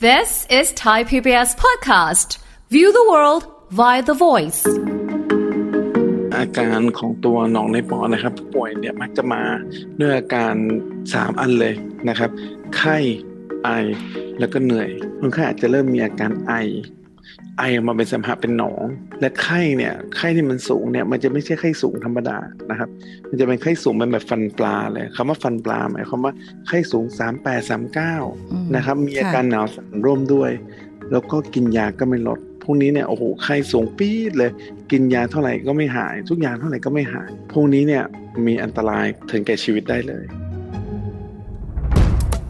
This is Thai PBS podcast. View the world via the voice. อาการของตัวหนองในปอดนะครับผู้ป่วยเนี่ยมักจะมาด้วยอาการ 3 อันเลยนะครับ ไข้ไอแล้วก็เหนื่อยคนไข้อาจจะเริ่มมีอาการไอ ไอออกมาเป็นสัมผัสเป็นหนอง และไข้เนี่ยไข้ที่มันสูงเนี่ยมันจะไม่ใช่ไข้สูงธรรมดานะครับ มันจะเป็นไข้สูงเป็นแบบฟันปลาเลยคำว่าฟันปลาหมายความว่าไข้สูง 38 39นะครับมีอาการหนาวสั่นร่วมด้วย แล้วก็กินยาก็ไม่ลดพวกนี้เนี่ยโอ้โหไข้สูงปี๊ดเลย กินยาเท่าไหร่ก็ไม่หาย ทุกอย่างเท่าไหร่ก็ไม่หายพวกนี้เนี่ยมีอันตรายถึงแก่ชีวิตได้เลย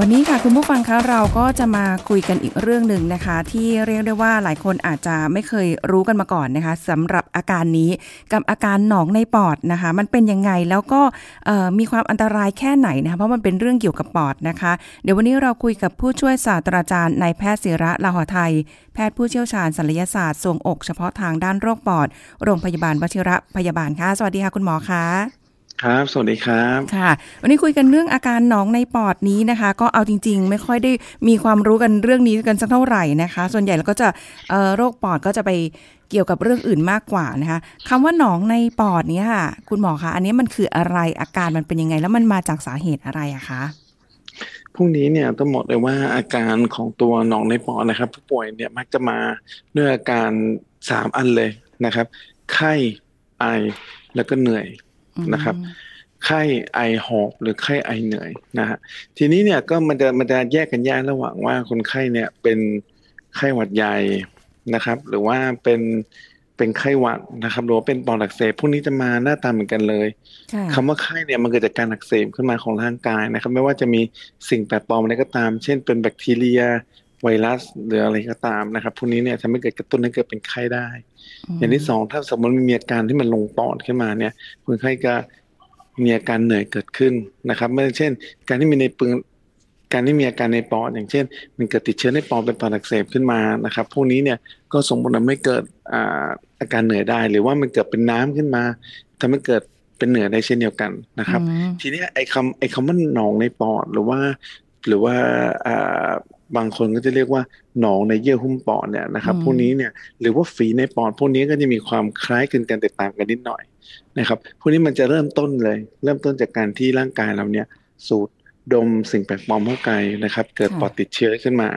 วันนี้ค่ะคุณผู้ฟังคะเราก็จะมาคุยกันอีกเรื่องหนึ่งนะคะ ที่เรียกได้ว่าหลายคนอาจจะไม่เคยรู้กันมาก่อนนะคะสำหรับอาการนี้กับอาการหนองในปอดนะคะ มันเป็นยังไงแล้วก็มีความอันตรายแค่ไหนนะคะเพราะมันเป็นเรื่องเกี่ยวกับปอดนะคะ เดี๋ยววันนี้เราคุยกับผู้ช่วยศาสตราจารย์นายแพทย์ศิระลาหอไทย แพทย์ผู้เชี่ยวชาญศัลยศาสตร์ทรวงอกเฉพาะทางด้านโรคปอด โรงพยาบาลวชิระพยาบาลค่ะสวัสดีค่ะคุณหมอคะ ครับ สวัสดีครับ ค่ะ วันนี้คุยกันเรื่องอาการหนองในปอดนี้นะคะ ก็เอาจริง ๆ ไม่ค่อยได้มีความรู้กันเรื่องนี้กันสักเท่าไหร่นะคะ ส่วนใหญ่เราก็จะเอ่อโรคปอดก็จะไปเกี่ยวกับเรื่องอื่นมากกว่านะคะคำว่าหนองในปอดเนี้ค่ะ คุณหมอคะอันนี้มันคืออะไรอาการมันเป็นยังไง แล้วมันมาจากสาเหตุอะไรอะคะพรุ่งนี้เนี่ยต้องบอกเลยว่าอาการของตัวหนองในปอดนะครับ ผู้ป่วยเนี่ยมักจะมาด้วยอาการ3อันเลยนะครับ ไข้ไอแล้วก็เหนื่อย นะครับไข้ไอหอบหรือไข้ไอเหนื่อยนะฮะทีนี้เนี่ยก็มันจะมันจะแยกกันแยกระหว่างว่าคนไข้เนี่ยเป็นไข้หวัดใหญ่นะครับ หรือว่าเป็นเป็นไข้หวัดนะครับหรือว่าเป็นปอดอักเสบพวกนี้จะมาหน้าตาเหมือนกันเลยค่ะคำว่าไข้เนี่ยมันเกิดจากการอักเสบขึ้นมาของร่างกายนะครับ ไม่ว่าจะมีสิ่งแปลกปลอมอะไรก็ตาม เช่นเป็นแบคทีเรีย ไวรัสหรืออะไรก็ตามนะครับพวกนี้เนี่ยทำให้เกิดกระตุ้นให้เกิดเป็นไข้ได้ อย่างที่สองถ้าสมมติมีอาการที่มันลงปอดขึ้นมาเนี่ยคนไข้ก็มีอาการเหนื่อยเกิดขึ้นนะครับไม่เช่น การที่มีในปึงการที่มีอาการในปอดอย่างเช่น มันเกิดติดเชื้อในปอดเป็นปอดอักเสบขึ้นมานะครับพวกนี้เนี่ยก็ส่งผลทำให้เกิดอ่าอาการเหนื่อยได้ หรือว่ามันเกิดเป็นน้ำขึ้นมาทำให้เกิดเป็นเหนื่อยได้เช่นเดียวกันนะครับอืมทีเนี้ยไอ้คำไอ้คำว่าหนองในปอดหรือว่าหรือว่าอ่า บางคนก็จะเรียกว่าหนองในเยื่อหุ้มปอดเนี่ยนะครับอืมพวกนี้เนี่ยหรือว่าฝีในปอด พวกนี้ก็จะมีความคล้ายคลึงกันแตกต่างกันนิดหน่อยนะครับ พวกนี้มันจะเริ่มต้นเลย เริ่มต้นจากการที่ร่างกายเราเนี่ยสูดดมสิ่งแปลกปลอมเข้าไปนะครับ เกิดปอดติดเชื้อขึ้นมา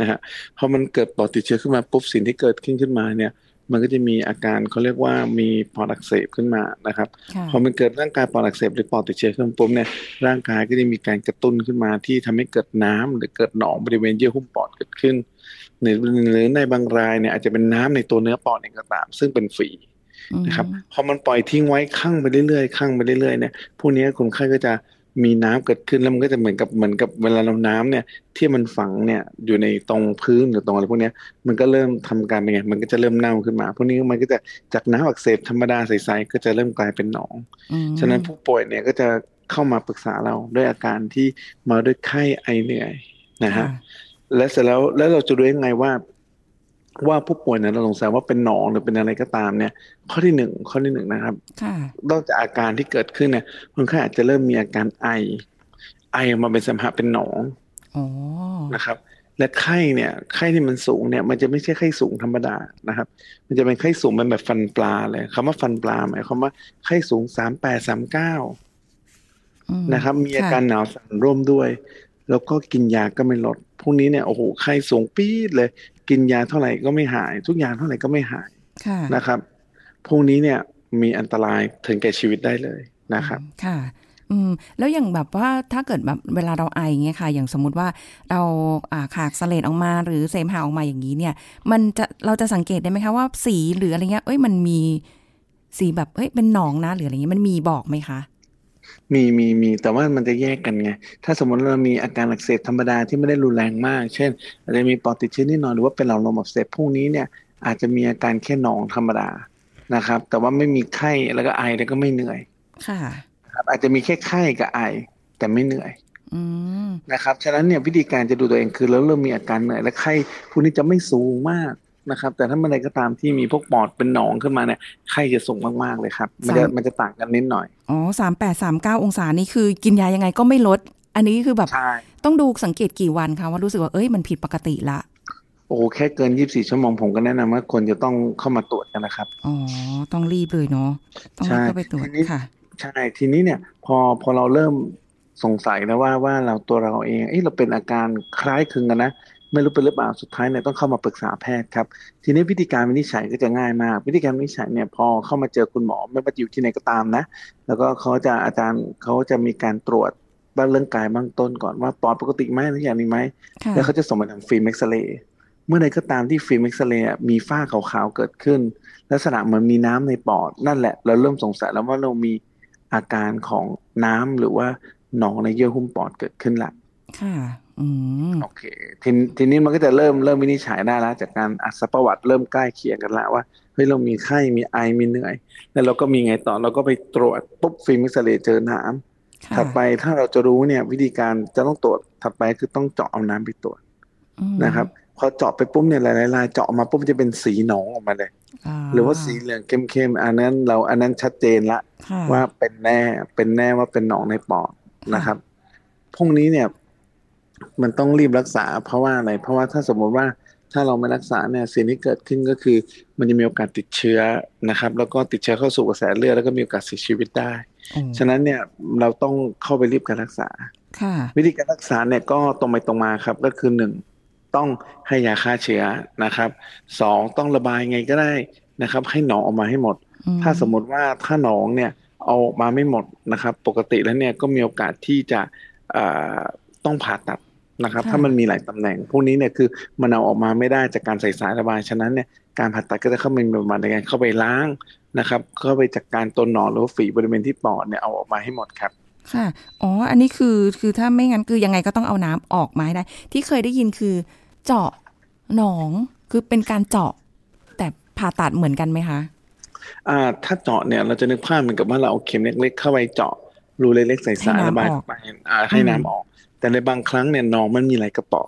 นะฮะพอมันเกิดปอดติดเชื้อขึ้นมาปุ๊บสิ่งที่เกิดขึ้นขึ้นมาเนี่ย มันก็จะมีอาการเขาเรียกว่ามีปอดอักเสบขึ้นมานะครับค่ะพอมันเกิดร่างกายปอดอักเสบหรือปอดติดเชื้อขึ้นปุ๊บเนี่ยร่างกายก็จะมีการกระตุ้นขึ้นมาที่ทำให้เกิดน้ำหรือเกิดหนองบริเวณเยื่อหุ้มปอดเกิดขึ้นหรือหรือในบางรายเนี่ยอาจจะเป็นน้ำในตัวเนื้อปอดเองก็ตาม ซึ่งเป็นฝีนะครับพอมันปล่อยทิ้งไว้ข้างไปเรื่อยๆข้างไปเรื่อยๆเนี่ยพวกนี้คนไข้ก็จะ มีน้ำเกิดขึ้นแล้วมันก็จะเหมือนกับเหมือนกับเวลาเราน้ำเนี่ย ที่มันฝังเนี่ยอยู่ในตรงพื้นหรือตรงอะไรพวกเนี้ยมันก็เริ่มทำการเป็นไงมันก็จะเริ่มเน่าขึ้นมาพวกนี้มันก็จะจากน้ำอักเสบธรรมดาใสๆก็จะเริ่มกลายเป็นหนองอืมฉะนั้นผู้ป่วยเนี่ยก็จะเข้ามาปรึกษาเราด้วยอาการที่มาด้วยไข้ไอเหนื่อยนะฮะค่ะและเสร็จแล้วแล้วเราจะรู้ยังไงว่า ว่าผู้ป่วยเนี่ยเราสงสัยว่าเป็นหนองหรือเป็นอะไรก็ตามเนี่ย ข้อที่หนึ่งข้อที่หนึ่งนะครับค่ะนอกจากอาการที่เกิดขึ้นเนี่ยคนไข้อาจจะเริ่มมีอาการไอ ไอออกมาเป็นสัมผัสเป็นหนองอ๋อนะครับ และไข้เนี่ย ไข้ที่มันสูงเนี่ย มันจะไม่ใช่ไข้สูงธรรมดานะครับ มันจะเป็นไข้สูงเป็นแบบฟันปลาเลยคำว่าฟันปลาหมายความว่าไข้สูงสามแปดสามเก้าอืมนะครับ มีอาค่ะการหนาวสั่นร่วมด้วย แล้วก็กินยาก็ไม่ลดพวกนี้เนี่ยโอ้โหไข้สูงปี๊ดเลย กินยาเท่าไหร่ก็ไม่หาย ทุกอย่างเท่าไหร่ก็ไม่หายค่ะนะครับพวกนี้เนี่ยมีอันตรายถึงแก่ชีวิตได้เลยนะครับค่ะอืมแล้วอย่างแบบว่าถ้าเกิดแบบเวลาเราไออย่างเงี้ยค่ะ อย่างสมมุติว่าเราอ่าขากเสลดออกมาหรือเสมหะออกมาอย่างนี้เนี่ย มันจะเราจะสังเกตได้ไหมคะว่าสีหรืออะไรเงี้ยเอ้ยมันมีสีแบบเอ้ยเป็นหนองนะหรืออะไรเงี้ยมันมีบอกไหมคะ มีมีมีแต่ว่ามันจะแยกกันไง ถ้าสมมติเรามีอาการอักเสบธรรมดาที่ไม่ได้รุนแรงมาก เช่น อาจจะมีปอดติดเชื้อนิดหน่อยหรือว่าเป็นหลอดลมอักเสบพวกนี้เนี่ยอาจจะมีอาการแค่หนองธรรมดานะครับ แต่ว่าไม่มีไข้แล้วก็ไอแล้วก็ไม่เหนื่อย ค่ะครับอาจจะมีแค่ไข้กับไอ แต่ไม่เหนื่อยอืมนะครับ ฉะนั้นเนี่ยวิธีการจะดูตัวเองคือเราเริ่มมีอาการเหนื่อยและไข้พวกนี้จะไม่สูงมาก นะครับ แต่ถ้าเมื่อใดก็ตามที่มีพวกปอดเป็นหนองขึ้นมาเนี่ยไข้จะสูงมากๆเลยครับ มันจะสามมันจะต่างกันนิดหน่อย อ๋อสามแปดสามเก้าองศานี่คือกินยายังไงก็ไม่ลด อันนี้คือแบบใช่ต้องดูสังเกตกี่วันคะว่ารู้สึกว่าเอ้ยมันผิดปกติละโอ้โหแค่เกิน24ชั่วโมงผมก็แนะนำว่าคนจะต้องเข้ามาตรวจกันนะครับ อ๋อ ต้องรีบเลยเนาะต้องรีบใช่เข้าไปตรวจทีนี้ค่ะ ใช่ ทีนี้เนี่ย พอพอเราเริ่มสงสัยแล้วว่าว่าเราตัวเราเอง เอ้เราเป็นอาการคล้ายคลึงกันนะ ไม่รู้เป็นหรือเปล่าสุดท้ายเนี่ยต้องเข้ามาปรึกษาแพทย์ครับ ทีนี้วิธีการวินิจฉัยก็จะง่ายมาก วิธีการวินิจฉัยเนี่ยพอเข้ามาเจอคุณหมอไม่ว่าจะอยู่ที่ไหนก็ตามนะ แล้วก็เขาจะอาจารย์เขาจะมีการตรวจบ้านเรื่องกายเบื้องต้นก่อนว่าปอดปกติไหมทุกอย่างนี้ไหมค่ะแล้วเขาจะส่งมาทางฟิล์มเอ็กซเรย์เมื่อใดก็ตามที่ฟิล์มเอ็กซเรย์อะมีฝ้าขาวๆเกิดขึ้น ลักษณะเหมือนมีน้ำในปอดนั่นแหละ เราเริ่มสงสัยแล้วว่าเรามีอาการของน้ำหรือว่าหนองในเยื่อหุ้มปอดเกิดขึ้นละ ค่ะอืมโอเคทีนทีนี้มันก็จะเริ่มเริ่มวินิจฉัยได้แล้วจากการซักประวัติเริ่มใกล้เคียงกันแล้วว่าเฮ้ยเรามีไข้มีไอมีเหนื่อย แล้วเราก็มีไงต่อเราก็ไปตรวจปุ๊บฟิล์มเอ็กซเรย์เจอน้ำค่ะถัดไปถ้าเราจะรู้เนี่ย วิธีการจะต้องตรวจถัดไปคือต้องเจาะเอาน้ำไปตรวจอืมนะครับพอเจาะไปปุ๊บเนี่ยหลายๆรายเจาะออกมาปุ๊บมันจะเป็นสีหนองออกมาเลย หรือว่าสีเหลืองเข้มๆอันนั้นเราอันนั้นชัดเจนละค่ะว่าเป็นแน่เป็นแน่ว่าเป็นหนองในปอดนะครับพวกนี้เนี่ย มันต้องรีบรักษา เพราะว่าอะไร เพราะว่าถ้าสมมติว่าถ้าเราไม่รักษาเนี่ยสิ่งที่เกิดขึ้นก็คือ มันจะมีโอกาสติดเชื้อนะครับ แล้วก็ติดเชื้อเข้าสู่กระแสเลือดแล้วก็มีโอกาสเสียชีวิตได้โอ้ฉะนั้นเนี่ยเราต้องเข้าไปรีบการรักษาค่ะวิธีการรักษาเนี่ยก็ตรงไปตรงมาครับ ก็คือหนึ่งต้องให้ยาฆ่าเชื้อนะครับสองต้องระบายไงก็ได้นะครับ ให้หนองออกมาให้หมดอืถ้าสมมติว่าถ้าหนองเนี่ยเอาออกมาไม่หมดนะครับ ปกติแล้วเนี่ยก็มีโอกาสที่จะเอ่อต้องผ่าตัด นะครับ ถ้ามันมีหลายตำแหน่ง พวกนี้เนี่ยคือมันเอาออกมาไม่ได้จากการใส่สายระบาย ฉะนั้นเนี่ยการผ่าตัดก็จะเข้ามามีบทบาทในการเข้าไปล้างนะครับ เข้าไปจัดการตัวหนองหรือว่าฝีบริเวณที่ปอดเนี่ยเอาออกมาให้หมดครับค่ะ อ๋อ อันนี้คือ คือถ้าไม่งั้นคือยังไงก็ต้องเอาน้ำออกมาให้ได้ ที่เคยได้ยินคือ เจาะหนอง คือเป็นการเจาะ แต่ผ่าตัดเหมือนกันไหมคะ อ่า ถ้าเจาะเนี่ยเราจะนึกภาพเหมือนกับว่าเราเอาเข็มเล็กๆเข้าไปเจาะรูเล็กๆใส่สายให้น้ำระบายออกไปอ่าให้อืมน้ำออก แต่ในบางครั้งเนี่ยหนองมันมีหลายกระป๋อ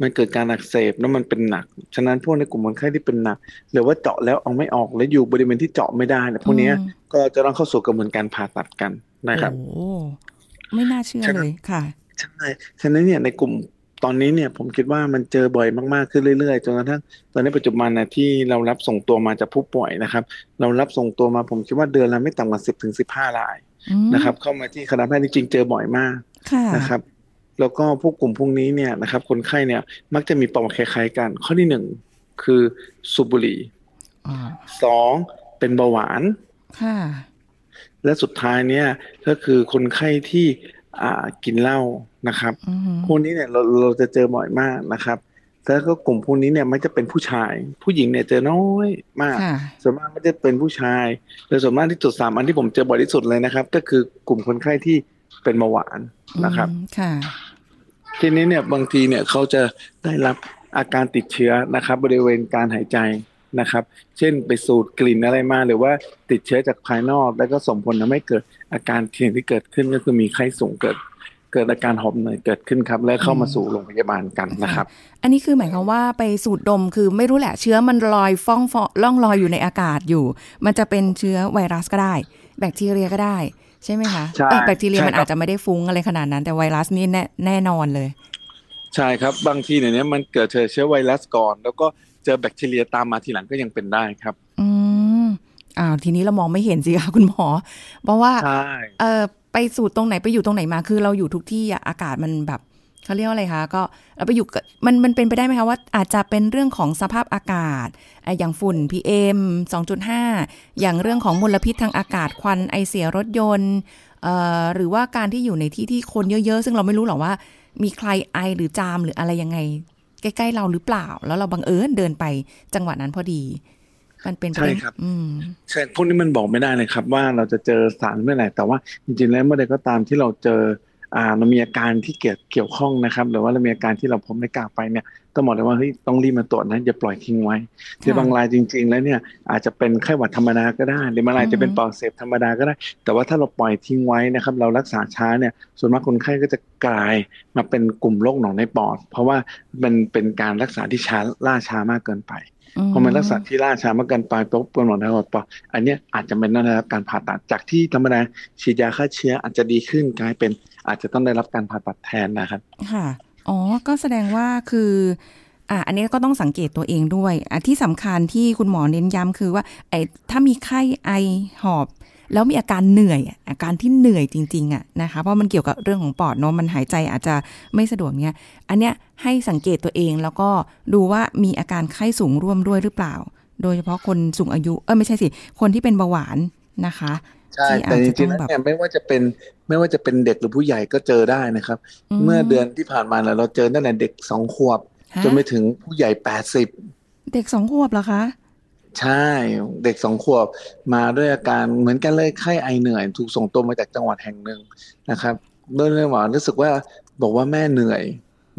มันเกิดการอักเสบแล้วมันเป็นหนัก ฉะนั้นพวกในกลุ่มคนไข้ที่เป็นหนัก หรือว่าเจาะแล้วเอาไม่ออกแล้วอยู่บริเวณที่เจาะไม่ได้เนี่ยพวกเนี้ยอืมก็จะต้องเข้าสู่กระบวนการผ่าตัดกันนะครับโอ้ไม่น่าเชื่อใช่ครับเลยค่ะใช่ฉะนั้นเนี่ยในกลุ่มตอนนี้เนี่ยผมคิดว่ามันเจอบ่อยมากๆขึ้นเรื่อยๆจนกระทั่งตอนนี้ปัจจุบันนะที่เรารับส่งตัวมาจากผู้ป่วยนะครับ เรารับส่งตัวมาผมคิดว่าเดือนละไม่ต่ำกว่าสิบถึงสิบห้ารายอืมนะครับ เข้ามาที่คณะแพทย์จริงๆเจอบ่อยมากค่ะนะครับ แล้วก็พวกกลุ่มพวกนี้เนี่ยนะครับคนไข้เนี่ยมักจะมีประวัติคล้ายๆกัน ข้อที่หนึ่งคือสูบบุหรี่อ่าสองเป็นเบาหวานค่ะและสุดท้ายเนี่ยก็คือคนไข้ที่อ่ากินเหล้านะครับอืมพวกนี้เนี่ยเราเราจะเจอบ่อยมากนะครับแล้วก็กลุ่มพวกนี้เนี่ยมันจะเป็นผู้ชาย ผู้หญิงเนี่ยเจอน้อยมากค่ะส่วนมากมันจะเป็นผู้ชายโดยส่วนมากที่จุดสามอันที่ผมเจอบ่อยที่สุดเลยนะครับ ก็คือกลุ่มคนไข้ที่เป็นเบาหวานนะครับอืมค่ะ ทีนี้เนี่ยบางทีเนี่ยเขาจะได้รับอาการติดเชื้อนะครับ บริเวณการหายใจนะครับ เช่นไปสูดกลิ่นอะไรมาหรือว่าติดเชื้อจากภายนอก แล้วก็ส่งผลทำให้เกิดอาการเสี่ยงที่เกิดขึ้นก็คือมีไข้สูงเกิดเกิดอาการหอบเหนื่อยเกิดขึ้นครับ และเข้ามาสู่โรงพยาบาลกันนะครับ อันนี้คือหมายความว่าไปสูดดมคือไม่รู้แหละเชื้อมันลอยฟ้องฟอล่องลอยอยู่ในอากาศอยู่ มันจะเป็นเชื้อไวรัสก็ได้ แบคทีเรียก็ได้ ใช่ไหมคะใช่เออแบคทีเรียใช่มันครับอาจจะไม่ได้ฟุ้งอะไรขนาดนั้น แต่ไวรัสนี่แน่แน่นอนเลย ใช่ครับบางทีเนี่ยเนี่ยมันเกิดเชื้อเชื้อไวรัสก่อน แล้วก็เจอแบคทีเรียตามมาทีหลังก็ยังเป็นได้ครับ อืมอ้าวทีนี้เรามองไม่เห็นสิคะคุณหมอ เพราะว่าใช่เออไปสูดตรงไหนไปอยู่ตรงไหนมาคือเราอยู่ทุกที่อะอากาศมันแบบ เขาเรียกว่าอะไรคะก็เราไปอยู่กับมันมันเป็นไปได้ไหมคะว่าอาจจะเป็นเรื่องของสภาพอากาศไอ้อย่างฝุ่น PM 2.5 อย่างเรื่องของมลพิษทางอากาศควันไอเสียรถยนต์เอ่อหรือว่าการที่อยู่ในที่ที่คนเยอะๆ ซึ่งเราไม่รู้หรอกว่า มีใครไอหรือจามหรืออะไรยังไง ใกล้ๆเราหรือเปล่า แล้วเราบังเอิญเดินไปจังหวะนั้นพอดี มันเป็นไปได้ใช่ครับอืมใช่พวกนี้มันบอกไม่ได้เลยครับ ว่าเราจะเจอสารเมื่อไหร่แต่ว่าจริงๆแล้วเมื่อใดก็ตามที่เราเจออ่า เรามีอาการที่เกี่ยวเกี่ยวข้องนะครับ หรือว่าเรามีอาการที่เราพบในกล่าวไปเนี่ยต้องบอกเลยว่าเฮ้ยต้องรีบมาตรวจนะอย่าปล่อยทิ้งไว้หรือบางรายจริง ๆ แล้วเนี่ยอาจจะเป็นไข้หวัดธรรมดาก็ได้หรือบางรายจะเป็นอือฮึปอดอักเสบธรรมดาก็ได้ แต่ว่าถ้าเราปล่อยทิ้งไว้นะครับ เรารักษาช้าเนี่ยส่วนมากคนไข้ก็จะกลายมาเป็นกลุ่มโรคหนองในปอด เพราะว่ามันเป็นการรักษาที่ช้าล่าช้ามากเกินไป พอมันรักษาที่ล่าช้ามากเกินไปปุ๊บเป็นหมอทางปอดอันเนี้ยอาจจะเป็นต้องได้รับการผ่าตัดจากที่ธรรมดาฉีดยาฆ่าเชื้ออาจจะดีขึ้นกลายเป็นอาจจะต้องได้รับการผ่าตัดแทนนะครับ ค่ะ อ๋อ ก็แสดงว่าคืออ่าอันนี้ก็ต้องสังเกตตัวเองด้วยอะที่สำคัญที่คุณหมอเน้นย้ำคือว่าไอ้ถ้ามีไข้ไอหอบ แล้วมีอาการเหนื่อย อาการที่เหนื่อยจริงๆอะนะคะ เพราะมันเกี่ยวกับเรื่องของปอดเนาะมันหายใจอาจจะไม่สะดวกเนี้ยอันเนี้ยให้สังเกตตัวเองแล้วก็ดูว่ามีอาการไข้สูงร่วมด้วยหรือเปล่า โดยเฉพาะคนสูงอายุ เออไม่ใช่สิ คนที่เป็นเบาหวานนะคะใช่แต่จริงๆแล้วเนี่ยไม่ว่าจะเป็นไม่ว่าจะเป็นเด็กหรือผู้ใหญ่ก็เจอได้นะครับ เมื่อเดือนที่ผ่านมาเราเจอตั้งแต่เด็กสองขวบจนไปถึงผู้ใหญ่แปดสิบเด็กสองขวบเหรอคะ ใช่เด็กสองขวบมาด้วยอาการเหมือนกันเลยไข้ไอเหนื่อย ถูกส่งตัวมาจากจังหวัดแห่งหนึ่งนะครับด้วยเรื่องหมอรู้สึกว่าบอกว่าแม่เหนื่อย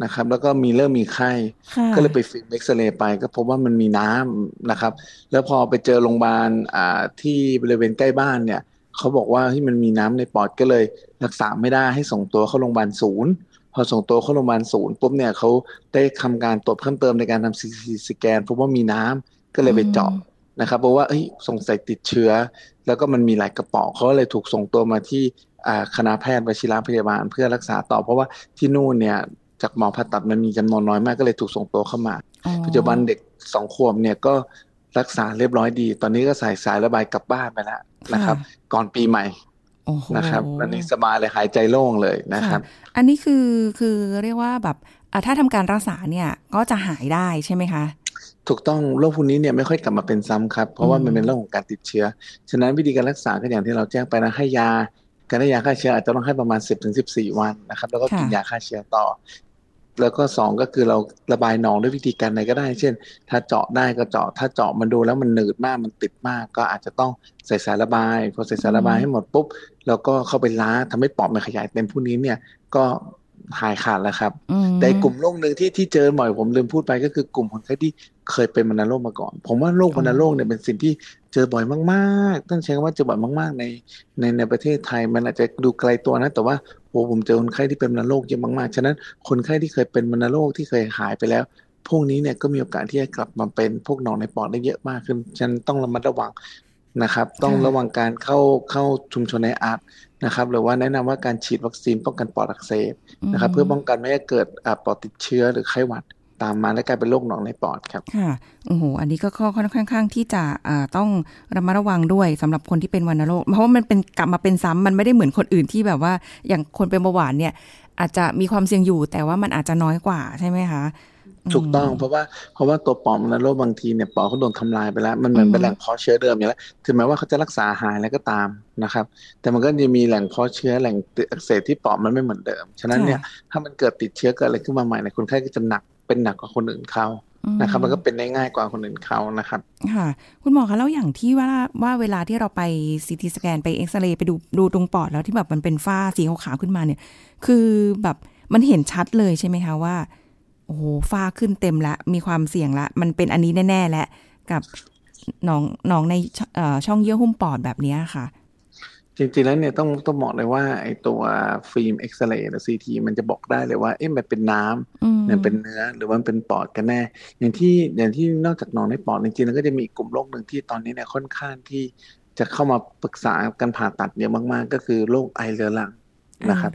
นะครับ แล้วก็มีเริ่มมีไข้ ก็เลยไปฟิล์มเอ็กซเรย์ไป ก็พบว่ามันมีน้ำนะครับ แล้วพอไปเจอโรงพยาบาลอ่าที่บริเวณใกล้บ้านเนี่ยเขาบอกว่าที่มันมีน้ำในปอดก็เลยรักษาไม่ได้ให้ส่งตัวเข้าโรงพยาบาลศูนย์พอส่งตัวเข้าโรงพยาบาลศูนย์ปุ๊บเนี่ยเขาได้ทำการตรวจเพิ่มเติมในการทำซีทีสแกนพบว่ามีน้ำ ก็เลยไปเจาะนะครับเพราะว่าเอ้ยสงสัยติดเชื้อ แล้วก็มันมีหลายกระป๋องเขาเลยถูกส่งตัวมาที่คณะแพทย์วชิรพยาบาลเพื่อรักษาต่อ เพราะว่าที่นู่นเนี่ยจากหมอผ่าตัดมันมีจำนวนน้อยมากก็เลยถูกส่งตัวเข้ามา ปัจจุบันเด็กสองขวบเนี่ยก็รักษาเรียบร้อยดี ตอนนี้ก็ใส่สายระบายกลับบ้านไปแล้วนะครับ ก่อนปีใหม่นะครับอันนี้สบายเลยหายใจโล่งเลยนะครับ อันนี้คือคือเรียกว่าแบบถ้าทำการรักษาเนี่ยก็จะหายได้ใช่ไหมคะ ถูกต้องโรคพวกนี้เนี่ยไม่ค่อยกลับมาเป็นซ้ำครับ เพราะว่ามันเป็นโรคของการติดเชื้อ ฉะนั้นวิธีการรักษาก็อย่างที่เราแจ้งไปนะให้ยา การให้ยาฆ่าเชื้ออาจจะต้องให้ประมาณ 10-14ถึงวันนะครับ แล้วก็กินยาฆ่าเชื้อต่อ แล้วก็สองก็คือเราระบายหนองด้วยวิธีการไหนก็ได้ เช่น ถ้าเจาะได้ก็เจาะ ถ้าเจาะมันดูแล้วมันหนืดมากมันติดมาก ก็อาจจะต้องใส่สายระบายพอใส่สายระบายให้หมดปุ๊บแล้วก็เข้าไปล้าทำให้ปอดมันขยายเต็มพวกนี้เนี่ยก็หายขาดแล้วครับ แต่กลุ่มโรคหนึ่งที่ที่เจอบ่อยผมลืมพูดไปก็คือกลุ่มคนไข้ที่ เคยเป็นวัณโรคมาก่อน ผมว่าโรควัณโรคเนี่ยเป็นสิ่งที่เจอบ่อยมากๆ ต้องใช้คำว่าเจอบ่อยมากๆในในในประเทศไทย มันอาจจะดูไกลตัวนะ แต่ว่าโอ้ผมเจอคนไข้ที่เป็นวัณโรคเยอะมากๆ ฉะนั้นคนไข้ที่เคยเป็นวัณโรคที่เคยหายไปแล้ว พวกนี้เนี่ยก็มีโอกาสที่จะกลับมาเป็นพวกหนองในปอดได้เยอะมากขึ้น ฉะนั้นต้องระมัดระวังนะครับ ต้องระวังการเข้าเข้าชุมชนในอาร์ตนะครับหรือว่าแนะนำว่าการฉีดวัคซีนป้องกันปอดอักเสบนะครับ เพื่อป้องกันไม่ให้เกิดปอดติดเชื้อหรือไข้หวัด ตามมาและกลายเป็นโรคหนองในปอดครับ ค่ะ โอ้โห อันนี้ก็ค่อนข้างที่จะต้องระมัดระวังด้วยสำหรับคนที่เป็นวัณโรค เพราะว่ามันเป็นกลับมาเป็นซ้ำมันไม่ได้เหมือนคนอื่นที่แบบว่าอย่างคนเป็นเบาหวานเนี่ย อาจจะมีความเสี่ยงอยู่ แต่ว่ามันอาจจะน้อยกว่าใช่ไหมคะถูกต้องเพราะว่าเพราะว่าตัวปอดวัณโรคบางทีเนี่ยปอดเขาโดนทำลายไปแล้ว มันเหมือนเป็นแหล่งเพาะเชื้อเดิมอยู่แล้วถึงแม้ว่าเขาจะรักษาหายแล้วก็ตามนะครับ แต่มันก็จะมีแหล่งเพาะเชื้อแหล่งอักเสบที่ปอดมันไม่เหมือนเดิมฉะนั้นเนี่ยถ้ามันเกิดติดเชื้อเกิดอะไรขึ้นมาใหม่เนี่ยคนไข้ก็จะหนัก เป็นหนักกว่าคนอื่นเขานะครับมันก็เป็นได้ง่ายกว่าคนอื่นเขานะครับ ค่ะ คุณหมอคะแล้วอย่างที่ว่าว่าเวลาที่เราไปซีทีสแกนไปเอ็กซเรย์ไปดูดูตรงปอดแล้วที่แบบมันเป็นฝ้าสีขาวๆขึ้นมาเนี่ย คือแบบมันเห็นชัดเลยใช่ไหมคะว่า โอ้โหฝ้าขึ้นเต็มละมีความเสี่ยงละ มันเป็นอันนี้แน่ ๆ และกับหนองหนองในช่องเยื่อหุ้มปอดแบบนี้ค่ะ จริงๆแล้วเนี่ยต้องต้องบอกเลยว่าไอ้ตัวฟิล์มเอ็กซเรย์หรือ CT มันจะบอกได้เลยว่าเอ๊ะมันเป็นน้ำ มันเป็นเนื้อหรือว่ามันเป็นปอดกันแน่ อย่างที่อย่างที่นอกจากหนองในปอดจริงๆแล้วก็จะมีกลุ่มโรคหนึ่งที่ตอนนี้เนี่ยค่อนข้างที่จะเข้ามาปรึกษากันผ่าตัดเยอะมากๆ ก็คือโรคไอเรื้อรังนะครับ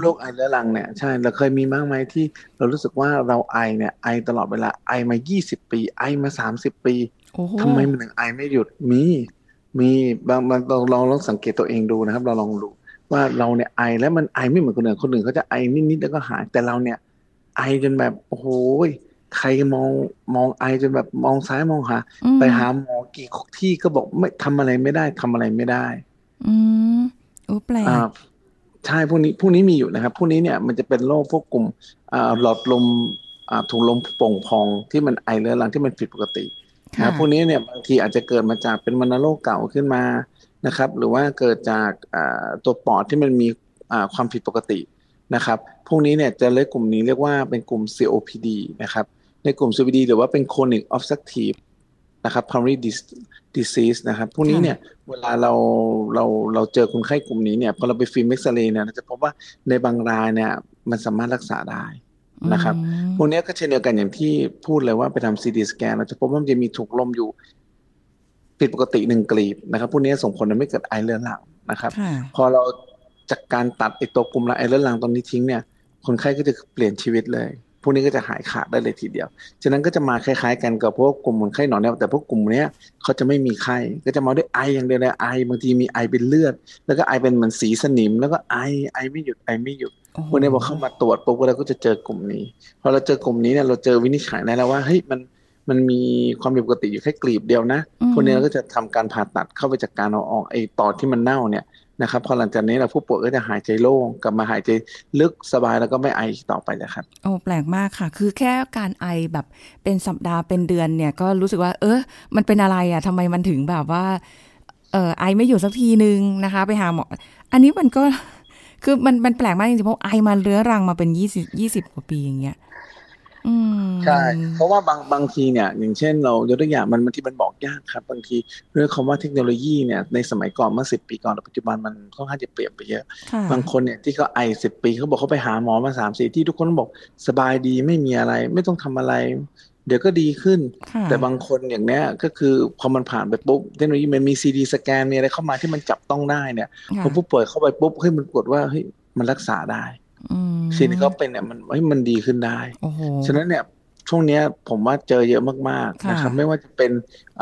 โรคไอเรื้อรังเนี่ยใช่เราเคยมีมากไหมที่เรารู้สึกว่าเราไอเนี่ยไอตลอดเวลาไอมา 20 ปี ไอมา 30 ปีทำไมมันถึงไอไม่หยุดมีมีบางบางเราลองลองสังเกตตัวเองดูนะครับ เราลองดูว่าเราเนี่ยไอแล้วมันไอไม่เหมือนคนอื่นคนอื่นเขาจะไอนิดๆแล้วก็หายแต่เราเนี่ย ไอจนแบบโอ้โหใครมองมองไอจนแบบมองซ้ายมองหาไปหาหมอกี่ที่ก็บอกไม่ทำอะไรไม่ได้ทำอะไรไม่ได้ อืมโอ้แปลกใช่พวกนี้พวกนี้มีอยู่นะครับพวกนี้เนี่ยมันจะเป็นโรคพวกกลุ่มหลอดลมถุงลมโป่งพองที่มันไอเรื้อรังที่มันผิดปกตินะพวกนี้เนี่ยบางทีอาจจะเกิดมาจากเป็นวัณโรคเก่าขึ้นมานะครับ หรือว่าเกิดจากตัวปอดที่มันมีความผิดปกติ นะครับ พวกนี้เนี่ยจะเรียกกลุ่มนี้เรียกว่าเป็นกลุ่ม COPD นะครับ ในกลุ่ม COPD หรือว่าเป็น chronic obstructive นะครับ pulmonary disease นะครับ พวกนี้เนี่ยเวลาเราเราเราเจอคนไข้กลุ่มนี้เนี่ยพอเราไปฟิล์มเอ็กซเรย์เนี่ยเราจะพบว่าในบางรายเนี่ยมันสามารถรักษาได้นะครับอืมพวกเนี้ยก็เช่นเดียวกันอย่างที่พูดเลยว่าไปทำซีดีสแกนเราจะพบว่ามันจะมีถุงลมอยู่ผิดปกติหนึ่งกลีบนะครับ พวกเนี้ยส่งผลทำให้เกิดไอเลือดหลังนะครับค่ะพอเรา จากการตัดไอตัวกลุ่มละไอเลือดหลังตรงนี้ทิ้งเนี่ยคนไข้ก็จะเปลี่ยนชีวิตเลย พวกนี้ก็จะหายขาดได้เลยทีเดียว ฉะนั้นก็จะมาคล้ายๆกันกับพวกกลุ่มคนไข้หนอนเนี่ยแต่พวกกลุ่มเนี้ยเขาจะไม่มีไข้ ก็จะมาด้วยไออย่างเดียวเลยไอบางทีมีไอเป็นเลือด แล้วก็ไอเป็นเหมือนสีสนิม แล้วก็ไอไอไม่หยุดไอไม่หยุดโอ้โหพวกนี้พอเข้ามาตรวจปุ๊บเราก็จะเจอกลุ่มนี้ พอเราเจอกลุ่มนี้เนี่ยเราเจอวินิจฉัยได้แล้วว่าเฮ้ยมันมันมีความผิดปกติอยู่แค่กลีบเดียวนะอืมพวกนี้เราก็จะทำการผ่าตัดเข้าไปจัดการเอาออกไอ้ปอดที่มันเน่าเนี่ย นะครับพอหลังจากนี้เราผู้ป่วยก็จะหายใจโล่งกลับมาหายใจลึกสบายแล้วก็ไม่ไอต่อไปนะครับโอ้แปลกมากค่ะ คือแค่การไอแบบเป็นสัปดาห์เป็นเดือนเนี่ยก็รู้สึกว่า เออมันเป็นอะไรอะทำไมมันถึงแบบว่าเออไอไม่อยู่สักทีนึงนะคะ ไปหาหมอ อันนี้มันก็คือมันมันแปลกมากจริงๆเพราะไอมาเรื้อรังมาเป็นยี่สิบยี่สิบกว่าปีอย่างเงี้ย ใช่ เพราะว่าบางบางทีเนี่ย อย่างเช่นเรายกตัวอย่างมันบางทีมันบอกยากครับ บางทีเรื่องคำว่าเทคโนโลยีเนี่ยในสมัยก่อนเมื่อสิบปีก่อนและปัจจุบันมันค่อนข้างจะเปลี่ยนไปเยอะค่ะบางคนเนี่ยที่เขาไอสิบปีเขาบอกเขาไปหาหมอมาสามสี่ที่ทุกคนบอกสบายดีไม่มีอะไร ไม่ต้องทำอะไร เดี๋ยวก็ดีขึ้นค่ะแต่บางคนอย่างเนี้ยก็คือพอมันผ่านไปปุ๊บเทคโนโลยีมันมีซีดีสแกนมีอะไรเข้ามาที่มันจับต้องได้เนี่ยค่ะพอผู้ป่วยเข้าไปปุ๊บเฮ้ยมันปรากฏว่าเฮ้ยมันรักษาได้อืม สิ่งที่เขาเป็นเนี่ยมันเฮ้ยมันดีขึ้นได้โอ้โหฉะนั้นเนี่ยช่วงเนี้ยผมว่าเจอเยอะมากๆค่ะนะครับ ไม่ว่าจะเป็น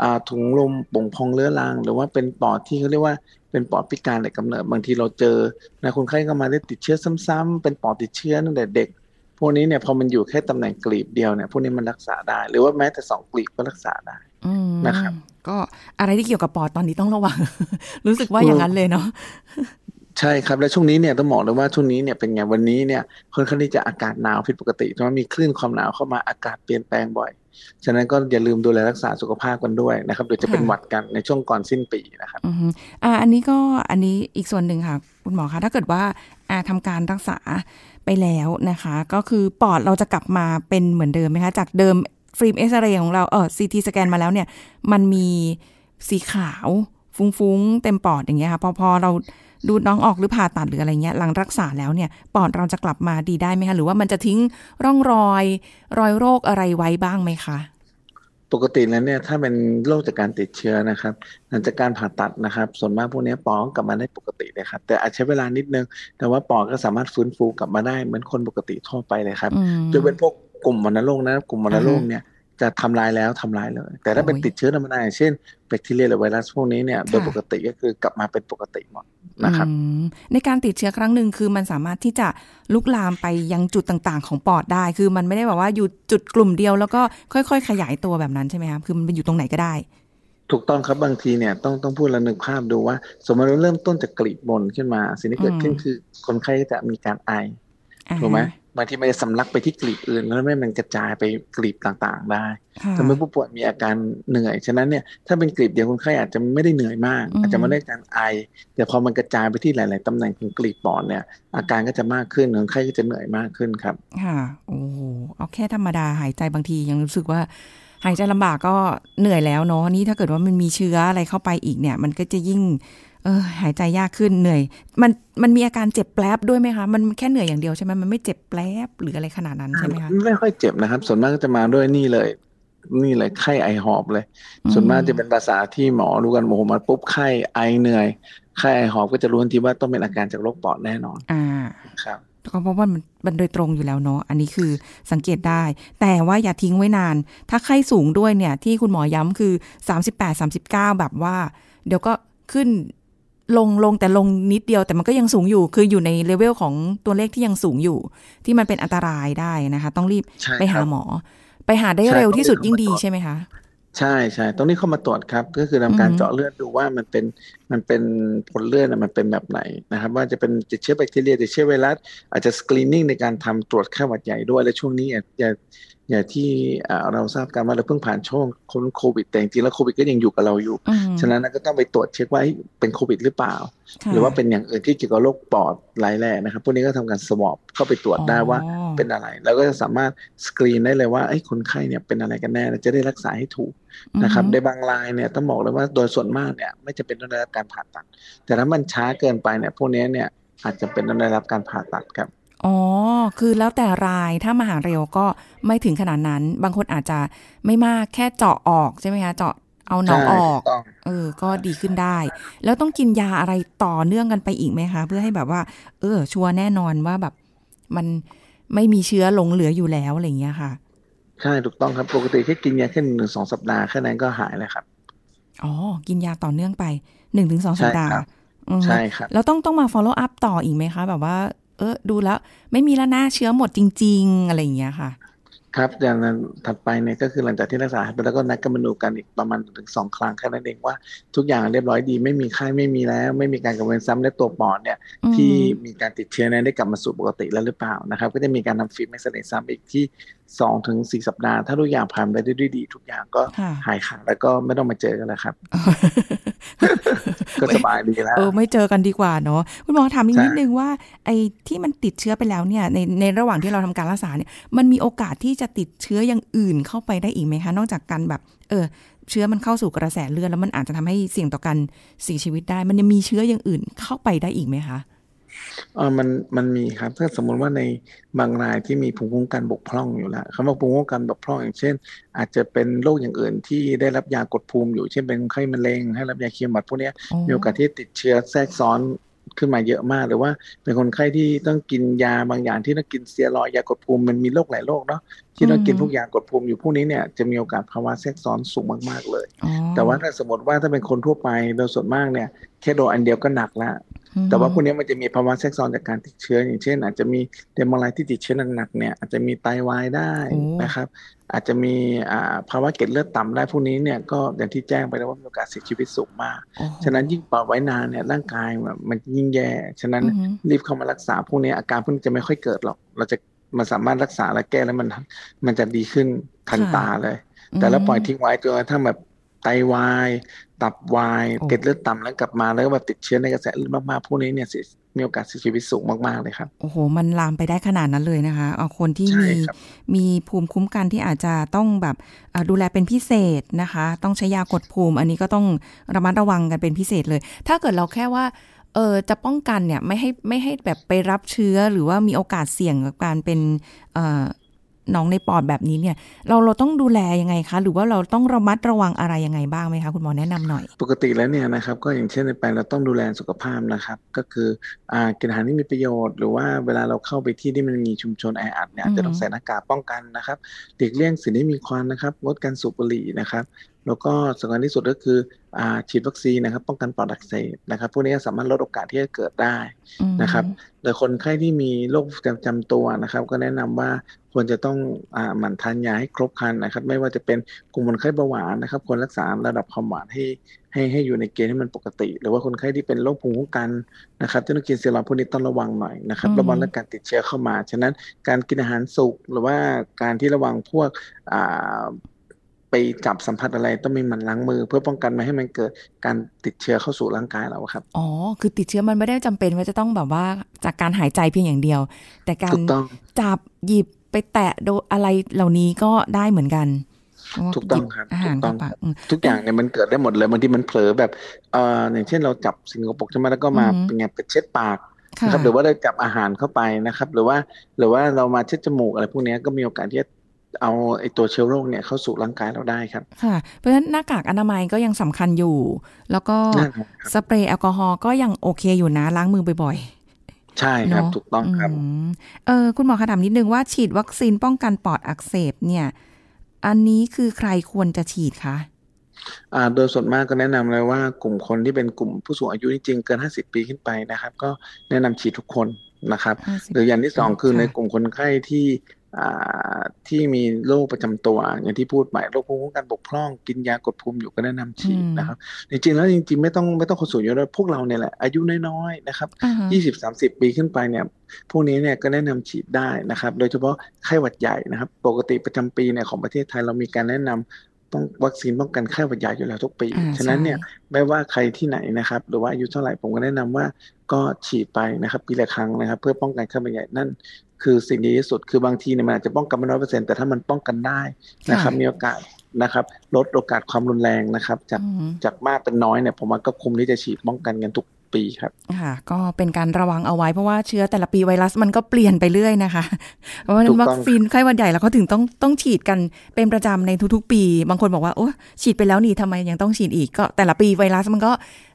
อ่าถุงลมป่งพองเรื้อรัง หรือว่าเป็นปอดที่เขาเรียกว่าเป็นปอดพิการแต่กำเนิดบางทีเราเจอนะคนไข้ก็มาได้ติดเชื้อซ้ำๆเป็นปอดติดเชื้อตั้งแต่เด็ก พวกนี้เนี่ยพอมันอยู่แค่ตำแหน่งกลีบเดียวเนี่ยพวกนี้มันรักษาได้ หรือว่าแม้แต่สองกลีบก็รักษาได้อืมนะครับ ก็อะไรที่เกี่ยวกับปอดตอนนี้ต้องระวัง รู้สึกว่าอย่างนั้นเลยเนาะ ใช่ครับ และช่วงนี้เนี่ยต้องบอกเลยว่าช่วงนี้เนี่ยเป็นไงวันนี้เนี่ยค่อนข้างที่จะอากาศหนาวผิดปกติเพราะว่ามีคลื่นความหนาวเข้ามาอากาศเปลี่ยนแปลงบ่อย ฉะนั้นก็อย่าลืมดูแลรักษาสุขภาพกันด้วยนะครับเดี๋ยวจะเป็นค่ะหวัดกันในช่วงก่อนสิ้นปีนะครับอือฮึอ่าอันนี้ก็อันนี้อีกส่วนหนึ่งค่ะ คุณหมอคะถ้าเกิดว่าอ่าทำการรักษาไปแล้วนะคะ ก็คือปอดเราจะกลับมาเป็นเหมือนเดิมไหมคะจากเดิมฟิล์มเอ็กซเรย์ของเราเออซีทีสแกนมาแล้วเนี่ย มันมีสีขาว ฟุ้งๆ เต็มปอดอย่างเงี้ยค่ะพอพอเราดูดน้องออกหรือผ่าตัดหรืออะไรเงี้ยหลังรักษาแล้วเนี่ยปอดเราจะกลับมาดีได้ไหมคะ หรือว่ามันจะทิ้งร่องรอย รอยโรคอะไรไว้บ้างไหมคะปกติแล้วเนี่ยถ้าเป็นโรคจากการติดเชื้อนะครับหลังจากการผ่าตัดนะครับ ส่วนมากพวกนี้ปอดก็กลับมาได้ปกติเลยครับ แต่อาจใช้เวลานิดนึง แต่ว่าปอดก็สามารถฟื้นฟูกลับมาได้เหมือนคนปกติทั่วไปเลยครับอืมจะเป็นพวกกลุ่มวัณโรคนะกลุ่มวัณโรคอ่าฮะเนี่ย จะทำลายแล้วทำลายเลย แต่ถ้าเป็นโอ้ยติดเชื้อธรรมดาอย่างเช่นแบคทีเรียหรือไวรัสพวกนี้เนี่ยโดยค่ะปกติก็คือกลับมาเป็นปกติหมดนะครับอืมในการติดเชื้อครั้งหนึ่งคือมันสามารถที่จะลุกลามไปยังจุดต่างๆ ของปอดได้ คือมันไม่ได้แบบว่าอยู่จุดกลุ่มเดียวแล้วก็ค่อย ๆ ขยายตัวแบบนั้นใช่ไหมครับคือมันไปอยู่ตรงไหนก็ได้ถูกต้องครับบางทีเนี่ยต้องต้องพูดแล้วนึกภาพดูว่า สมมติเราเริ่มต้นจากกลีบบนขึ้นมา สิ่งที่เกิดขึ้นอืมคือคนไข้ก็จะมีการไออ่าถูกไหม บางทีมันจะสำลักไปที่กลีบอื่น แล้วไม่มันกระจายไปกลีบต่างๆ ได้ค่ะทำให้ผู้ป่วยมีอาการเหนื่อย ฉะนั้นเนี่ยถ้าเป็นกลีบเดียวคนไข้อาจจะไม่ได้เหนื่อยมากอืมอาจจะไม่ได้การไอ แต่พอมันกระจายไปที่หลาย ๆตำแหน่งของกลีบปอดเนี่ย อาการก็จะมากขึ้นคนไข้ก็จะเหนื่อยมากขึ้นครับ ค่ะ โอ้โหเอาแค่ธรรมดาหายใจบางทียังรู้สึกว่าหายใจลำบากก็เหนื่อยแล้วเนาะนี่ถ้าเกิดว่ามันมีเชื้ออะไรเข้าไปอีกเนี่ย มันก็จะยิ่ง เออหายใจยากขึ้นเหนื่อย มันมันมีอาการเจ็บแปลบด้วยไหมคะ มันแค่เหนื่อยอย่างเดียวใช่ไหมมันไม่เจ็บแปลบหรืออะไรขนาดนั้นใช่ไหมคะไม่ค่อยเจ็บนะครับส่วนมากก็จะมาด้วยนี่เลย นี่เลยไข้ไอหอบเลยอืมส่วนมากจะเป็นภาษาที่หมอรู้กันโมโหมาปุ๊บไข้ไอเหนื่อยไข้ไอหอบก็จะรู้ทันทีว่าต้องเป็นอาการจากโรคปอดแน่นอน อ่าครับก็เพราะว่ามันมันโดยตรงอยู่แล้วเนาะอันนี้คือสังเกตได้ แต่ว่าอย่าทิ้งไว้นาน ถ้าไข้สูงด้วยเนี่ย ที่คุณหมอย้ำคือ 38 39 แบบว่า เดี๋ยวก็ขึ้น ลงลงแต่ลงนิดเดียวแต่มันก็ยังสูงอยู่ คืออยู่ในเลเวลของตัวเลขที่ยังสูงอยู่ ที่มันเป็นอันตรายได้นะคะ ต้องรีบใช่ไปหาครับหมอ ไปหาได้ใช่เร็วที่สุดต้องรีบยิ่งดีเข้ามาตรวจใช่ไหมคะใช่ใช่ตรงนี้เข้ามาตรวจครับ ก็คือทำการอือฮึเจาะเลือดดูว่ามันเป็นมันเป็นผลเลือดน่ะมันเป็นแบบไหนนะครับ ว่าจะเป็นติดเชื้อแบคทีเรียติดเชื้อไวรัสอาจจะสกรีนนิ่งในการทำตรวจไข้หวัดใหญ่ด้วยและช่วงนี้อย่า อย่าอย่าที่อ่าเราทราบกันว่าเราเพิ่งผ่านช่วงโควิดแต่จริงๆแล้วโควิดก็ยังอยู่กับเราอยู่อืมฉะนั้นก็ต้องไปตรวจเช็คว่าเอ้ยเป็นโควิดหรือเปล่าค่ะหรือว่าเป็นอย่างอื่นที่เกี่ยวกับโรคปอดรายแรกนะครับ พวกนี้ก็ทำการสวอปเข้าไปตรวจได้ว่าอ๋อเป็นอะไร แล้วก็จะสามารถสกรีนได้เลยว่าไอ้ยคนไข้เนี่ยเป็นอะไรกันแน่แล้วจะได้รักษาให้ถูกนะครับอือฮึในบางรายเนี่ยต้องบอกเลยว่าโดยส่วนมากเนี่ยไม่จะเป็นต้องได้รับการผ่าตัด แต่ถ้ามันช้าเกินไปเนี่ยพวกนี้เนี่ยอาจจะเป็นต้องได้รับการผ่าตัดครับ อ๋อ คือแล้วแต่รายถ้ามาหาเร็วก็ไม่ถึงขนาดนั้น บางคนอาจจะไม่มากแค่เจาะออกใช่ไหมคะเจาะเอาหนองออกใช่ถูต้องเออ ก็ดีขึ้นได้ แล้วต้องกินยาอะไรต่อเนื่องกันไปอีกไหมคะ เพื่อให้แบบว่า เออ ชัวร์แน่นอนว่าแบบมันไม่มีเชื้อหลงเหลืออยู่แล้วอะไรอย่างเงี้ยค่ะ ใช่ถูกต้องครับปกติแค่กินยาแค่หนึ่งสองสัปดาห์แค่นั้นก็หายเลยครับอ๋อ กินยาต่อเนื่องไปหนึ่งถึงสองสัปดาห์ใช่ครับอือฮึใช่ครับแล้วต้องต้องมา follow up ต่ออีกไหมคะ แบบว่า เออดูแล้ว ไม่มีแล้วนะเชื้อหมดจริง ๆ อะไรอย่างเงี้ยค่ะ ครับอย่างนั้นถัดไปเนี่ยก็คือหลังจากที่รักษาไปแล้วก็นัดกันมาดูกันอีกประมาณถึงสองครั้งแค่นั้นเองว่าทุกอย่างเรียบร้อยดี ไม่มีไข้ไม่มีแล้ว ไม่มีการกังวลซ้ำและตัวปอดเนี่ย ที่มีการติดเชื้อนั้นได้กลับมาสู่ปกติแล้วหรือเปล่านะครับ ก็จะมีการนำฟิล์มเอ็กซเรย์ซ้ำอีกที่ สองถึงสี่สัปดาห์ ถ้าทุกอย่างผ่านไปได้ด้วยดี ทุกอย่างก็ค่ะหายขาดแล้วก็ไม่ต้องมาเจอกันแล้วครับ ก็สบายดีแล้วเออไม่เจอกันดีกว่าเนาะคุณหมอถามอีกใช่นิดนึงว่า ไอ้ที่มันติดเชื้อไปแล้วเนี่ย ในในระหว่างที่เราทำการรักษาเนี่ยมันมีโอกาสที่จะติดเชื้ออย่างอื่นเข้าไปได้อีกไหมคะ นอกจากการแบบ เออ เชื้อมันเข้าสู่กระแสเลือดแล้วมันอาจจะทำให้เสี่ยงต่อการเสียชีวิตได้ มันยังมีเชื้ออย่างอื่นเข้าไปได้อีกไหมคะ เออมันมันมีครับถ้าสมมุติว่าในบางรายที่มีภูมิคุ้มกันบกพร่องอยู่แล้วคำว่าภูมิคุ้มกันบกพร่องอย่างเช่น อาจจะเป็นโรคอย่างอื่นที่ได้รับยากดภูมิอยู่เช่นเป็นไข้มะเร็งให้รับยาเคมีพวกเนี้ยอ๋อมีโอกาสที่ติดเชื้อแทรกซ้อนขึ้นมาเยอะมากหรือว่าเป็นคนไข้ที่ต้องกินยาบางอย่างที่ต้องกินสเตียรอยด์ยากดภูมิมันมีโรคหลายโรคเนาะที่ต้องกินพวกยากดภูมิอยู่พวกนี้เนี่ยจะมีโอกาสภาวะแทรกซ้อนสูงมากๆเลยอ๋อแต่ว่าถ้าสมมติว่าถ้าเป็นคนทั่วไปโดยส่วนมากเนี่ยแค่โดนอันเดียวก็หนักแล้วอืม แต่ว่าพวกนี้มันจะมีภาวะแทรกซ้อนจากการติดเชื้อ อย่างเช่น อาจจะมีเดมอไลที่ติดเชื้อหนักๆเนี่ยอาจจะมีไตวายได้โอ้นะครับ อาจจะมีอ่าภาวะเกล็ดเลือดต่ำได้พวกนี้เนี่ยก็อย่างที่แจ้งไปแล้วว่ามีโอกาสเสียชีวิตสูงมากโอ้โหฉะนั้นยิ่งปล่อยไว้นานเนี่ยร่างกายแบบมันยิ่งแย่ ฉะนั้นอือฮึรีบเข้ามารักษาพวกนี้อาการพวกนี้จะไม่ค่อยเกิดหรอก เราจะมันสามารถรักษาและแก้แล้วมันมันจะดีขึ้นทันตาเลย แต่แล้วปล่อยทิ้งไว้จนกระทั่งแบบ ไตวาย ตับวายโอ้เกล็ดเลือดต่ำแล้วกลับมาแล้วก็แบบติดเชื้อในกระแสเลือดมากๆพวกนี้เนี่ยเสียมีโอกาสเสียชีวิตสูงมากๆเลยครับ โอ้โห มันลามไปได้ขนาดนั้นเลยนะคะ เอาคนที่ใช่มีครับมีภูมิคุ้มกันที่อาจจะต้องแบบเอ่อดูแลเป็นพิเศษนะคะ ต้องใช้ยากดภูมิ อันนี้ก็ต้องระมัดระวังกันเป็นพิเศษเลย ถ้าเกิดเราแค่ว่าเออจะป้องกันเนี่ยไม่ให้ไม่ให้แบบไปรับเชื้อหรือว่ามีโอกาสเสี่ยงกับการเป็นเอ่อห นองในปอดแบบนี้เนี่ย เราเราต้องดูแลยังไงคะ หรือว่าเราต้องระมัดระวังอะไรยังไงบ้างไหมคะคุณหมอแนะนำหน่อย ปกติแล้วเนี่ยนะครับก็อย่างเช่นในแปลงเราต้องดูแลสุขภาพนะครับ ก็คืออ่ากินอาหารที่มีประโยชน์ หรือว่าเวลาเราเข้าไปที่ที่มันมีชุมชนแออัดเนี่ยอาจจะต้องใส่หน้ากากป้องกันนะครับหลีกเลี่ยงสิ่งที่มีควันนะครับ งดการสูบบุหรี่นะครับแล้วก็สำคัญที่สุดก็คืออ่าฉีดวัคซีนนะครับ ป้องกันปอดอักเสบนะครับพวกนี้สามารถลดโอกาสที่จะเกิดได้อืมนะครับโดยคนไข้ที่มีโรคประจำตัวนะครับ ก็แนะนำว่าควรจะต้องอ่าหมั่นทานยาให้ครบครันนะครับ ไม่ว่าจะเป็นกลุ่มคนไข้เบาหวานนะครับควรรักษาระดับความหวานให้ให้ให้อยู่ในเกณฑ์ที่มันปกติ หรือว่าคนไข้ที่เป็นโรคภูมิคุ้มกันนะครับที่ต้องกินสเซียรอยด์พวกนี้ต้องระวังหน่อยนะครับอืมระวังเรื่องการติดเชื้อเข้ามา ฉะนั้นการกินอาหารสุกหรือว่าการที่ระวังพวกอ่า ไปจับสัมผัสอะไรต้องมีหมั่นล้างมือ เพื่อป้องกันไม่ให้มันเกิดการติดเชื้อเข้าสู่ร่างกายเราครับอ๋อคือติดเชื้อมันไม่ได้จำเป็นว่าจะต้องแบบว่าจากการหายใจเพียงอย่างเดียว แต่การถูกต้องจับหยิบไปแตะโดนอะไรเหล่านี้ก็ได้เหมือนกันถูกต้องครับหยิอาหารถูกต้องเข้าปากครับอืมทุกอย่างเนี่ยมันเกิดได้หมดเลยบางทีมันเผลอแบบเอ่ออย่างเช่นเราจับสิ่งสกปรกใช่ไหมแล้วก็มาอือฮึเป็นไงไปเช็ดปากค่ะนะครับหรือว่าเราจับอาหารเข้าไปนะครับ หรือว่าหรือว่าเรามาเช็ดจมูกอะไรพวกเนี้ยก็มีโอกาสที่จะ เอาไอ้ตัวเชื้อโรคเนี่ยเข้าสู่ร่างกายเราได้ครับ ค่ะ เพราะฉะนั้นหน้ากากอนามัยก็ยังสำคัญอยู่ แล้วก็นั่นครับสเปรย์แอลกอฮอล์ก็ยังโอเคอยู่นะล้างมือบ่อยใช่ๆครับเนาะถูกต้องครับมเออคุณหมอคะถามนิดนึงว่าฉีดวัคซีนป้องกันปอดอักเสบเนี่ย อันนี้คือใครควรจะฉีดคะอ่าโดยส่วนมากก็แนะนำเลยว่ากลุ่มคนที่เป็นกลุ่มผู้สูงอายุจริงๆเกิน 50 ปีขึ้นไปนะครับ ก็แนะนำฉีดทุกคนนะครับ50หรืออย่างที่สองคือค่ะในกลุ่มคนไข้ที่อ่า ที่มีโรคประจำตัว อย่างที่พูดไปโรคภูมิคุ้มกันบกพร่อง กินยากดภูมิอยู่ก็แนะนำฉีดนะครับ จริงๆแล้วจริงๆ ไม่ต้องไม่ต้องคนสูงอายุด้วยพวกเราเนี่ยแหละอายุน้อยๆนะครับอ่าฮะยี่สิบสามสิบปีขึ้นไปเนี่ยพวกนี้เนี่ยก็แนะนำฉีดได้นะครับ โดยเฉพาะไข้หวัดใหญ่นะครับ ปกติประจำปีเนี่ยของประเทศไทยเรามีการแนะนำป้องวัคซีนป้องกันไข้หวัดใหญ่อยู่แล้วทุกปีอ่าฉะนั้นเนี่ยใช่ไม่ว่าใครที่ไหนนะครับ หรือว่าอายุเท่าไหร่ผมก็แนะนำว่าก็ฉีดไปนะครับปีละครั้งนะครับ เพื่อป้องกันไข้หวัดใหญ่นั่น คือสิ่งดีที่สุดคือบางทีเนี่ยมันอาจจะป้องกันไม่ร้อยเปอร์เซ็นต์แต่ถ้ามันป้องกันได้นะครับ มีโอกาสนะครับ ลดโอกาสความรุนแรงนะครับ จากอืมจากมากเป็นน้อยเนี่ยผมว่าก็คุ้มที่จะฉีดป้องกันกันทุกปีครับค่ะ ก็เป็นการระวังเอาไว้เพราะว่าเชื้อแต่ละปีไวรัสมันก็เปลี่ยนไปเรื่อยนะคะเพราะว่าถูกต้องวัคซีนไข้หวัดใหญ่แล้วเขาถึงต้องต้องฉีดกันเป็นประจำในทุกๆ ปี บางคนบอกว่าโอ้ฉีดไปแล้วนี่ทำไมยังต้องฉีดอีกก็แต่ละปีไวรัสมันก็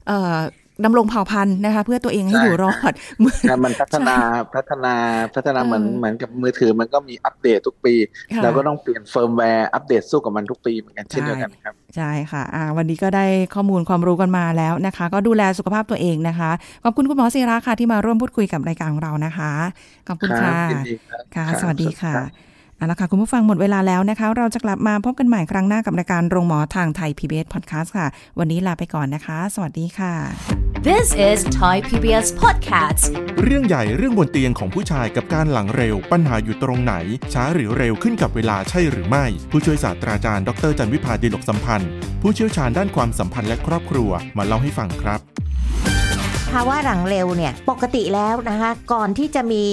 เอ่อ ดำรงเผ่าพันธุ์นะคะ เพื่อตัวเองให้อยู่รอดเหมือนนะมันพัฒนาพัฒนาพัฒนาเหมือนเออเหมือนกับมือถือมันก็มีอัปเดตทุกปีค่ะเราก็ต้องเปลี่ยนเฟิร์มแวร์อัปเดตสู้กับมันทุกปีเหมือนกันเช่นเดียวกันครับใช่ค่ะอ่าวันนี้ก็ได้ข้อมูลความรู้กันมาแล้วนะคะ ก็ดูแลสุขภาพตัวเองนะคะขอบคุณคุณหมอศิระค่ะที่มาร่วมพูดคุยกับรายการของเรานะคะขอบคุณครัค่ะบยินดีครับค่ะครับสวัสดีค่ะรับ เอาละค่ะ คุณผู้ฟังหมดเวลาแล้วนะคะ เราจะกลับมาพบกันใหม่ครั้งหน้ากับรายการโรงหมอทางไทย PBS Podcast ค่ะ วันนี้ลาไปก่อนนะคะ สวัสดีค่ะ This is Thai PBS Podcast เรื่องใหญ่เรื่องบนเตียงของผู้ชายกับการหลังเร็ว ปัญหาอยู่ตรงไหน ช้าหรือเร็วขึ้นกับเวลาใช่หรือไม่ ผู้ช่วยศาสตราจารย์ดรจันวิพาดีลกสัมพันธ์ ผู้เชี่ยวชาญด้านความสัมพันธ์และครอบครัวมาเล่าให้ฟังครับภาวะหลังเร็วเนี่ยปกติแล้วนะคะ ก่อนที่จะมี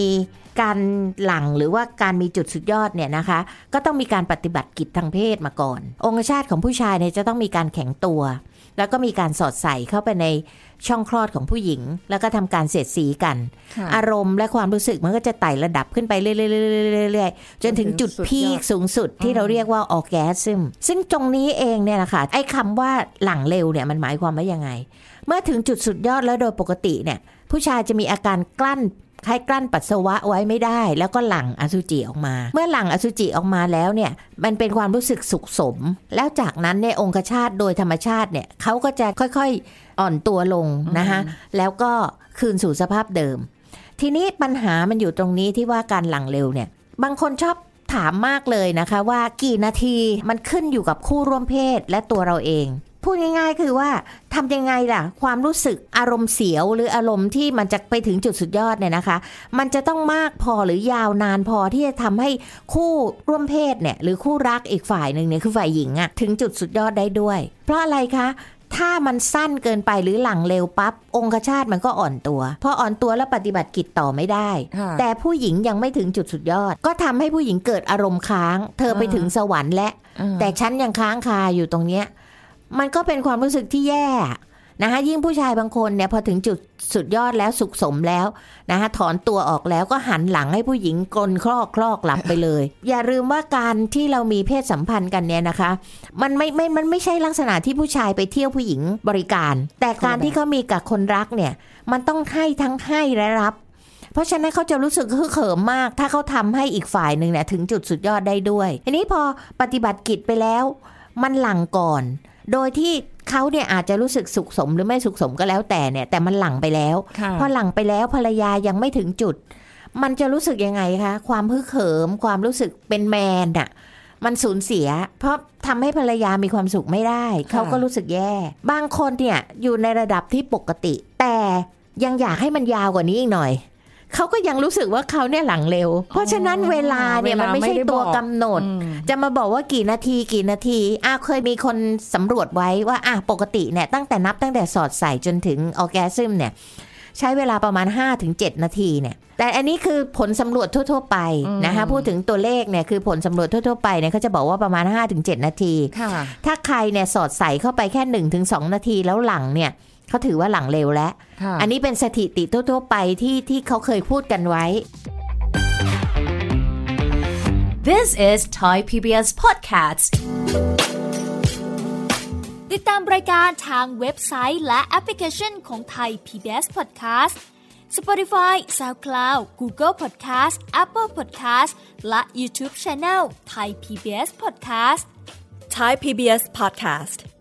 การหลังหรือว่าการมีจุดสุดยอดเนี่ยนะคะ ก็ต้องมีการปฏิบัติกิจทางเพศมาก่อน องคชาตของผู้ชายเนี่ยจะต้องมีการแข็งตัว แล้วก็มีการสอดใส่เข้าไปในช่องคลอดของผู้หญิง แล้วก็ทำการเสียดสีกันค่ะอารมณ์และความรู้สึกมันก็จะไต่ระดับขึ้นไปเรื่อยๆๆๆๆจนถึงจุดสุดยอดพีคสูงสุดที่เราเรียกว่าออแกซึมซึ่งตรงนี้เองเนี่ยนะคะไอ้คำว่าหลังเร็วเนี่ยมันหมายความว่ายังไง เมื่อถึงจุดสุดยอดแล้วโดยปกติเนี่ยผู้ชายจะมีอาการกลั้น คล้ายกลั้นปัสสาวะไว้ไม่ได้ แล้วก็หลั่งอสุจิออกมา เมื่อหลั่งอสุจิออกมาแล้วเนี่ยมันเป็นความรู้สึกสุขสม แล้วจากนั้นเนี่ยองคชาตโดยธรรมชาติเนี่ยเขาก็จะค่อยๆอ่อนตัวลงนะคะแล้วก็คืนสู่สภาพเดิม ทีนี้ปัญหามันอยู่ตรงนี้ที่ว่าการหลังเร็วเนี่ย บางคนชอบถามมากเลยนะคะว่ากี่นาทีมันขึ้นอยู่กับคู่ร่วมเพศและตัวเราเอง พูดง่ายๆคือว่าทำยังไงล่ะ ความรู้สึกอารมณ์เสียวหรืออารมณ์ที่มันจะไปถึงจุดสุดยอดเนี่ยนะคะ มันจะต้องมากพอหรือยาวนานพอที่จะทำให้คู่ร่วมเพศเนี่ยหรือคู่รักอีกฝ่ายหนึ่งเนี่ยคือฝ่ายหญิงอะถึงจุดสุดยอดได้ด้วย เพราะอะไรคะถ้ามันสั้นเกินไปหรือหลังเร็วปั๊บองคชาตมันก็อ่อนตัว พออ่อนตัวแล้วปฏิบัติกิจต่อไม่ได้ค่ะแต่ผู้หญิงยังไม่ถึงจุดสุดยอด ก็ทำให้ผู้หญิงเกิดอารมณ์ค้าง เธอไปถึงสวรรค์และอ่าแต่ฉันยังค้างคาอยู่ตรงเนี้ย มันก็เป็นความรู้สึกที่แย่นะคะยิ่งผู้ชายบางคนเนี่ยพอถึงจุดสุดยอดแล้วสุขสมแล้วนะคะถอนตัวออกแล้วก็หันหลังให้ผู้หญิงกลนคลอกคลอกหลับไปเลย อย่าลืมว่าการที่เรามีเพศสัมพันธ์กันเนี่ยนะคะ มันไม่ไม่มันไม่ใช่ลักษณะที่ผู้ชายไปเที่ยวผู้หญิงบริการ แต่การที่เขามีกับคนรักเนี่ยมันต้องให้ทั้งให้และรับ เพราะฉะนั้นเขาจะรู้สึกฮึกเหิมมาก ถ้าเขาทำให้อีกฝ่ายหนึ่งเนี่ยถึงจุดสุดยอดได้ด้วยทีนี้พอปฏิบัติกิจไปแล้ว มันหลังก่อน โดยที่เขาเนี่ยอาจจะรู้สึกสุขสมหรือไม่สุขสมก็แล้วแต่เนี่ย แต่มันหลังไปแล้วค่ะพอหลังไปแล้วภรรยายังไม่ถึงจุด มันจะรู้สึกยังไงคะ ความฮึกเหิม ความรู้สึกเป็นแมนอะมันสูญเสีย เพราะทำให้ภรรยามีความสุขไม่ได้ เขาก็รู้สึกแย่ บางคนเนี่ยอยู่ในระดับที่ปกติ แต่ยังอยากให้มันยาวกว่านี้อีกหน่อย เขาก็ยังรู้สึกว่าเขาเนี่ยหลังเร็ว เพราะฉะนั้นเวลาเนี่ยมันไม่ใช่ตัวกำหนดอืมจะมาบอกว่ากี่นาทีกี่นาทีอะเคยมีคนสำรวจไว้ว่าอะปกติเนี่ยตั้งแต่นับตั้งแต่สอดใส่จนถึงออแกซึมเนี่ยใช้เวลาประมาณ 5-7 นาทีเนี่ย แต่อันนี้คือผลสำรวจทั่ว ๆ ไปนะคะพูดถึงตัวเลขเนี่ยคือผลสำรวจทั่ว ๆ ไปเนี่ยเขาจะบอกว่าประมาณ 5-7 นาทีค่ะถ้าใครเนี่ยสอดใส่เข้าไปแค่ 1-2 นาทีแล้วหลังเนี่ย เขาถือว่าหลังเร็วแล้วค่ะอันนี้เป็นสถิติทั่ว ๆ ไปที่ที่เขาเคยพูดกันไว้ This is Thai PBS Podcast ติดตามรายการทางเว็บไซต์และแอปพลิเคชันของไทย PBS Podcast Spotify SoundCloud Google Podcast Apple Podcast และ YouTube Channel Thai PBS Podcast Thai PBS podcast.